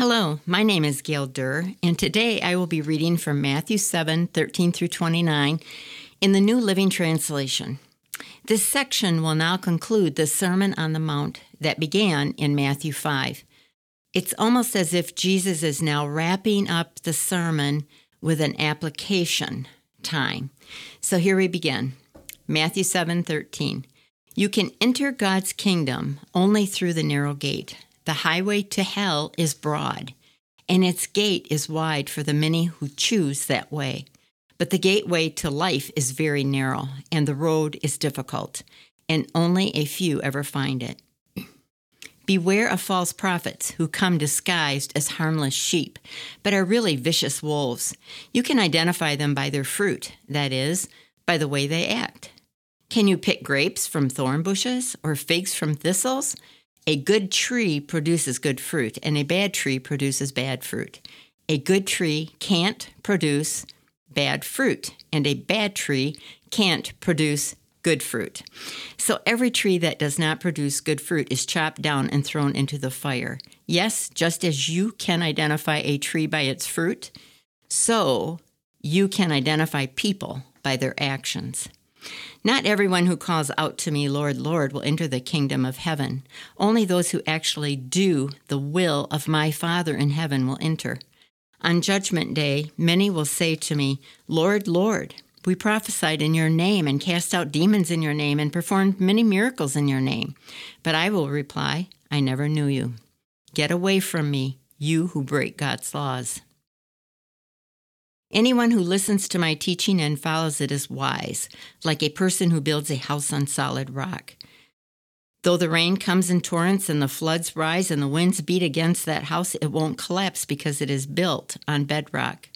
Hello, my name is Gayle Deur, and today I will be reading from Matthew 7 13 through 29 in the New Living Translation. This section will now conclude the Sermon on the Mount that began in Matthew 5. It's almost as if Jesus is now wrapping up the sermon with an application time. So here we begin. Matthew 7:13. You can enter God's kingdom only through the narrow gate. The highway to hell is broad, and its gate is wide for the many who choose that way. But the gateway to life is very narrow, and the road is difficult, and only a few ever find it. Beware of false prophets who come disguised as harmless sheep, but are really vicious wolves. You can identify them by their fruit, that is, by the way they act. Can you pick grapes from thorn bushes or figs from thistles? A good tree produces good fruit, and a bad tree produces bad fruit. A good tree can't produce bad fruit, and a bad tree can't produce good fruit. So every tree that does not produce good fruit is chopped down and thrown into the fire. Yes, just as you can identify a tree by its fruit, so you can identify people by their actions. Not everyone who calls out to me, Lord, Lord, will enter the kingdom of heaven. Only those who actually do the will of my Father in heaven will enter. On Judgment Day, many will say to me, Lord, Lord, we prophesied in your name and cast out demons in your name and performed many miracles in your name. But I will reply, I never knew you. Get away from me, you who break God's laws. Anyone who listens to my teaching and follows it is wise, like a person who builds a house on solid rock. Though the rain comes in torrents and the floods rise and the winds beat against that house, it won't collapse because it is built on bedrock.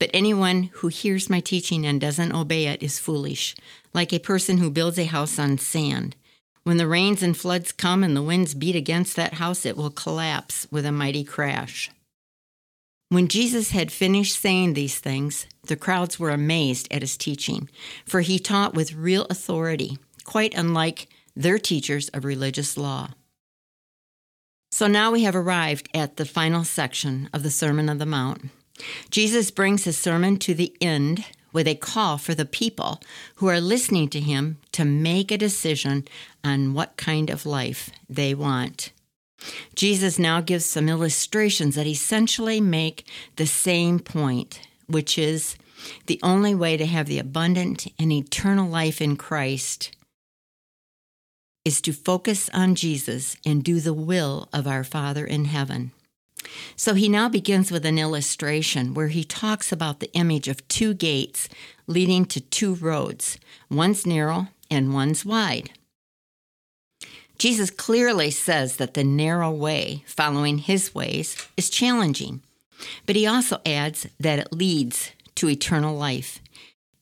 But anyone who hears my teaching and doesn't obey it is foolish, like a person who builds a house on sand. When the rains and floods come and the winds beat against that house, it will collapse with a mighty crash. When Jesus had finished saying these things, the crowds were amazed at his teaching, for he taught with real authority, quite unlike their teachers of religious law. So now we have arrived at the final section of the Sermon on the Mount. Jesus brings his sermon to the end with a call for the people who are listening to him to make a decision on what kind of life they want. Jesus now gives some illustrations that essentially make the same point, which is the only way to have the abundant and eternal life in Christ is to focus on Jesus and do the will of our Father in heaven. So he now begins with an illustration where he talks about the image of two gates leading to two roads. One's narrow and one's wide. Jesus clearly says that the narrow way, following his ways, is challenging. But he also adds that it leads to eternal life.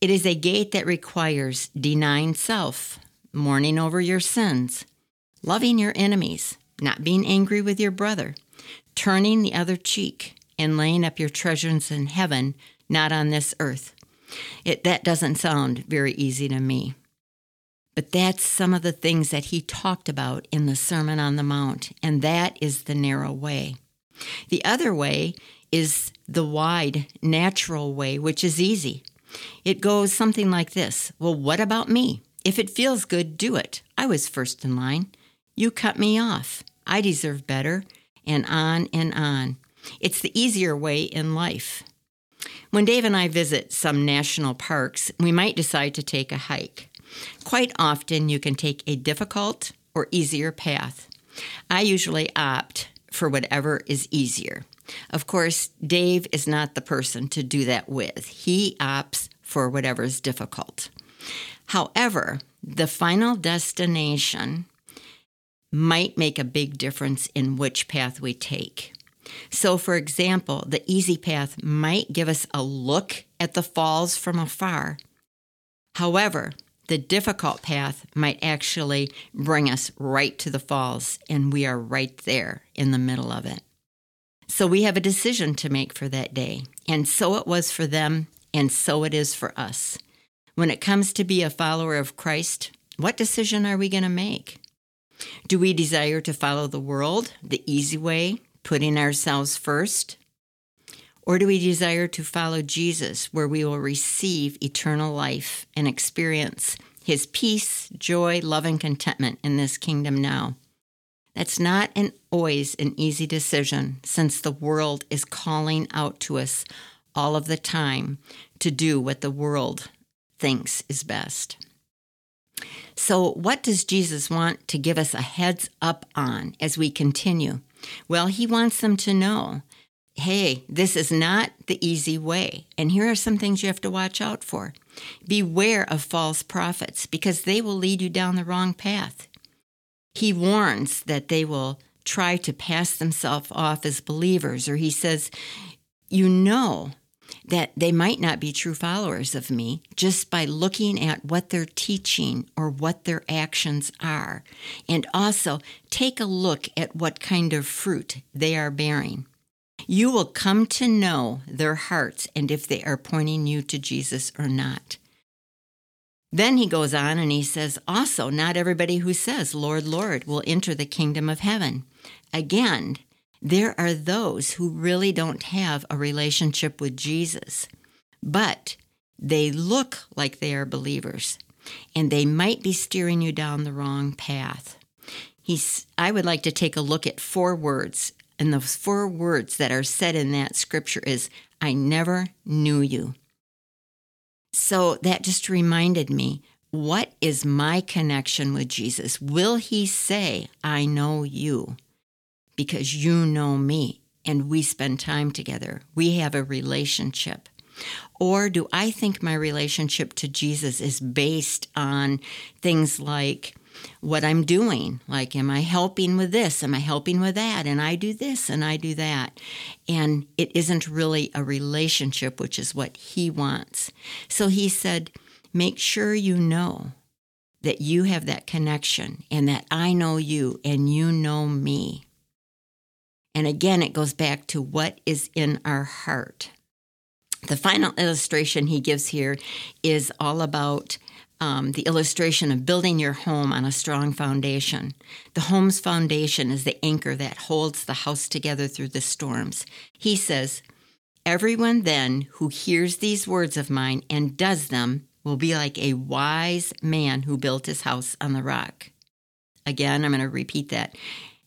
It is a gate that requires denying self, mourning over your sins, loving your enemies, not being angry with your brother, turning the other cheek and laying up your treasures in heaven, not on this earth. It, that doesn't sound very easy to me. But that's some of the things that he talked about in the Sermon on the Mount, and that is the narrow way. The other way is the wide, natural way, which is easy. It goes something like this Well, what about me? If it feels good, do it. I was first in line. You cut me off. I deserve better and on and on. It's the easier way in life. When Dave and I visit some national parks, we might decide to take a hike. Quite often, you can take a difficult or easier path. I usually opt for whatever is easier. Of course, Dave is not the person to do that with. He opts for whatever is difficult. However, the final destination might make a big difference in which path we take. So, for example, the easy path might give us a look at the falls from afar. However, the difficult path might actually bring us right to the falls, and we are right there in the middle of it. So, we have a decision to make for that day, and so it was for them, and so it is for us. When it comes to be a follower of Christ, what decision are we going to make? Do we desire to follow the world, the easy way, putting ourselves first? Or do we desire to follow Jesus, where we will receive eternal life and experience his peace, joy, love, and contentment in this kingdom now? That's not an, always an easy decision since the world is calling out to us all of the time to do what the world thinks is best. So, what does Jesus want to give us a heads up on as we continue? Well, he wants them to know hey, this is not the easy way. And here are some things you have to watch out for. Beware of false prophets because they will lead you down the wrong path. He warns that they will try to pass themselves off as believers, or he says, You know that they might not be true followers of me just by looking at what they're teaching or what their actions are. And also take a look at what kind of fruit they are bearing. You will come to know their hearts and if they are pointing you to Jesus or not. Then he goes on and he says, Also, not everybody who says, Lord, Lord, will enter the kingdom of heaven. Again, there are those who really don't have a relationship with Jesus, but they look like they are believers and they might be steering you down the wrong path. He's, I would like to take a look at four words, and the four words that are said in that scripture is, I never knew you. So that just reminded me what is my connection with Jesus? Will he say, I know you? because you know me and we spend time together. We have a relationship. Or do I think my relationship to Jesus is based on things like what I'm doing? Like, am I helping with this? Am I helping with that? And I do this and I do that. And it isn't really a relationship, which is what he wants. So he said, make sure you know that you have that connection and that I know you and you know me. And again, it goes back to what is in our heart. The final illustration he gives here is all about um, the illustration of building your home on a strong foundation. The home's foundation is the anchor that holds the house together through the storms. He says, Everyone then who hears these words of mine and does them will be like a wise man who built his house on the rock. Again, I'm going to repeat that.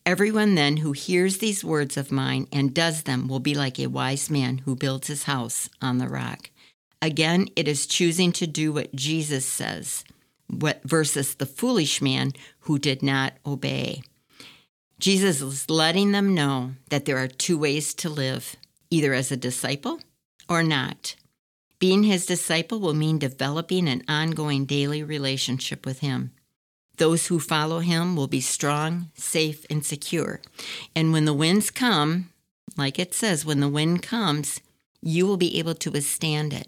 Everyone then who hears these words of mine and does them will be like a wise man who builds his house on the rock. Again, it is choosing to do what Jesus says versus the foolish man who did not obey. Jesus is letting them know that there are two ways to live either as a disciple or not. Being his disciple will mean developing an ongoing daily relationship with him. Those who follow him will be strong, safe, and secure. And when the winds come, like it says, when the wind comes, you will be able to withstand it.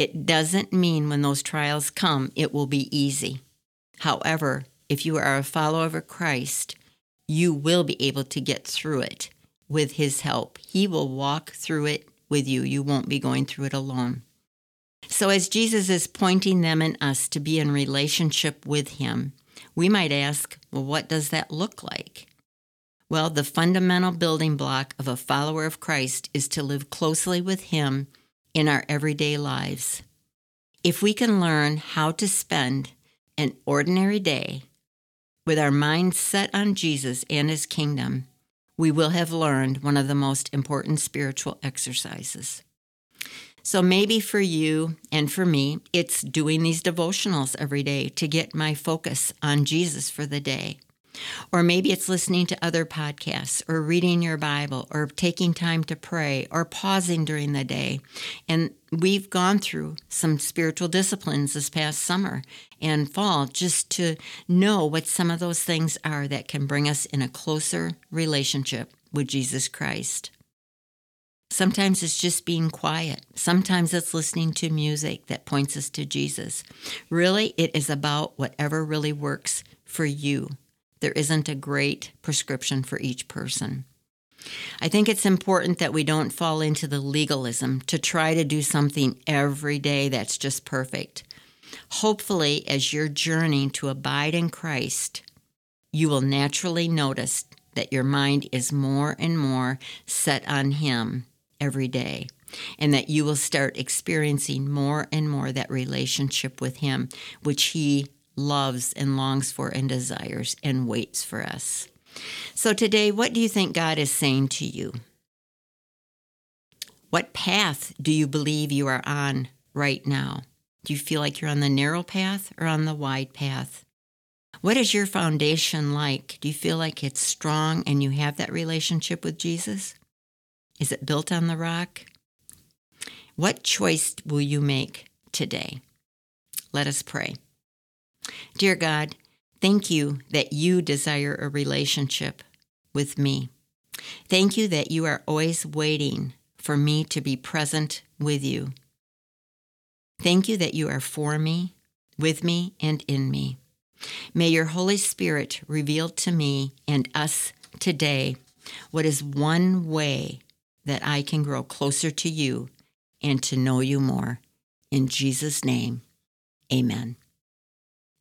It doesn't mean when those trials come, it will be easy. However, if you are a follower of Christ, you will be able to get through it with his help. He will walk through it with you. You won't be going through it alone. So, as Jesus is pointing them and us to be in relationship with Him, we might ask, well, what does that look like? Well, the fundamental building block of a follower of Christ is to live closely with Him in our everyday lives. If we can learn how to spend an ordinary day with our minds set on Jesus and His kingdom, we will have learned one of the most important spiritual exercises. So maybe for you and for me, it's doing these devotionals every day to get my focus on Jesus for the day. Or maybe it's listening to other podcasts, or reading your Bible, or taking time to pray, or pausing during the day. And we've gone through some spiritual disciplines this past summer and fall just to know what some of those things are that can bring us in a closer relationship with Jesus Christ. Sometimes it's just being quiet. Sometimes it's listening to music that points us to Jesus. Really, it is about whatever really works for you. There isn't a great prescription for each person. I think it's important that we don't fall into the legalism to try to do something every day that's just perfect. Hopefully, as you're journeying to abide in Christ, you will naturally notice that your mind is more and more set on Him every day, and that you will start experiencing more and more that relationship with Him, which He loves and longs for and desires and waits for us. So, today, what do you think God is saying to you? What path do you believe you are on right now? Do you feel like you're on the narrow path or on the wide path? What is your foundation like? Do you feel like it's strong and you have that relationship with Jesus? Is it built on the rock? What choice will you make today? Let us pray. Dear God, thank you that you desire a relationship with me. Thank you that you are always waiting for me to be present with you. Thank you that you are for me, with me, and in me. May your Holy Spirit reveal to me and us today what is one way that I can grow closer to you and to know you more. In Jesus' name, amen.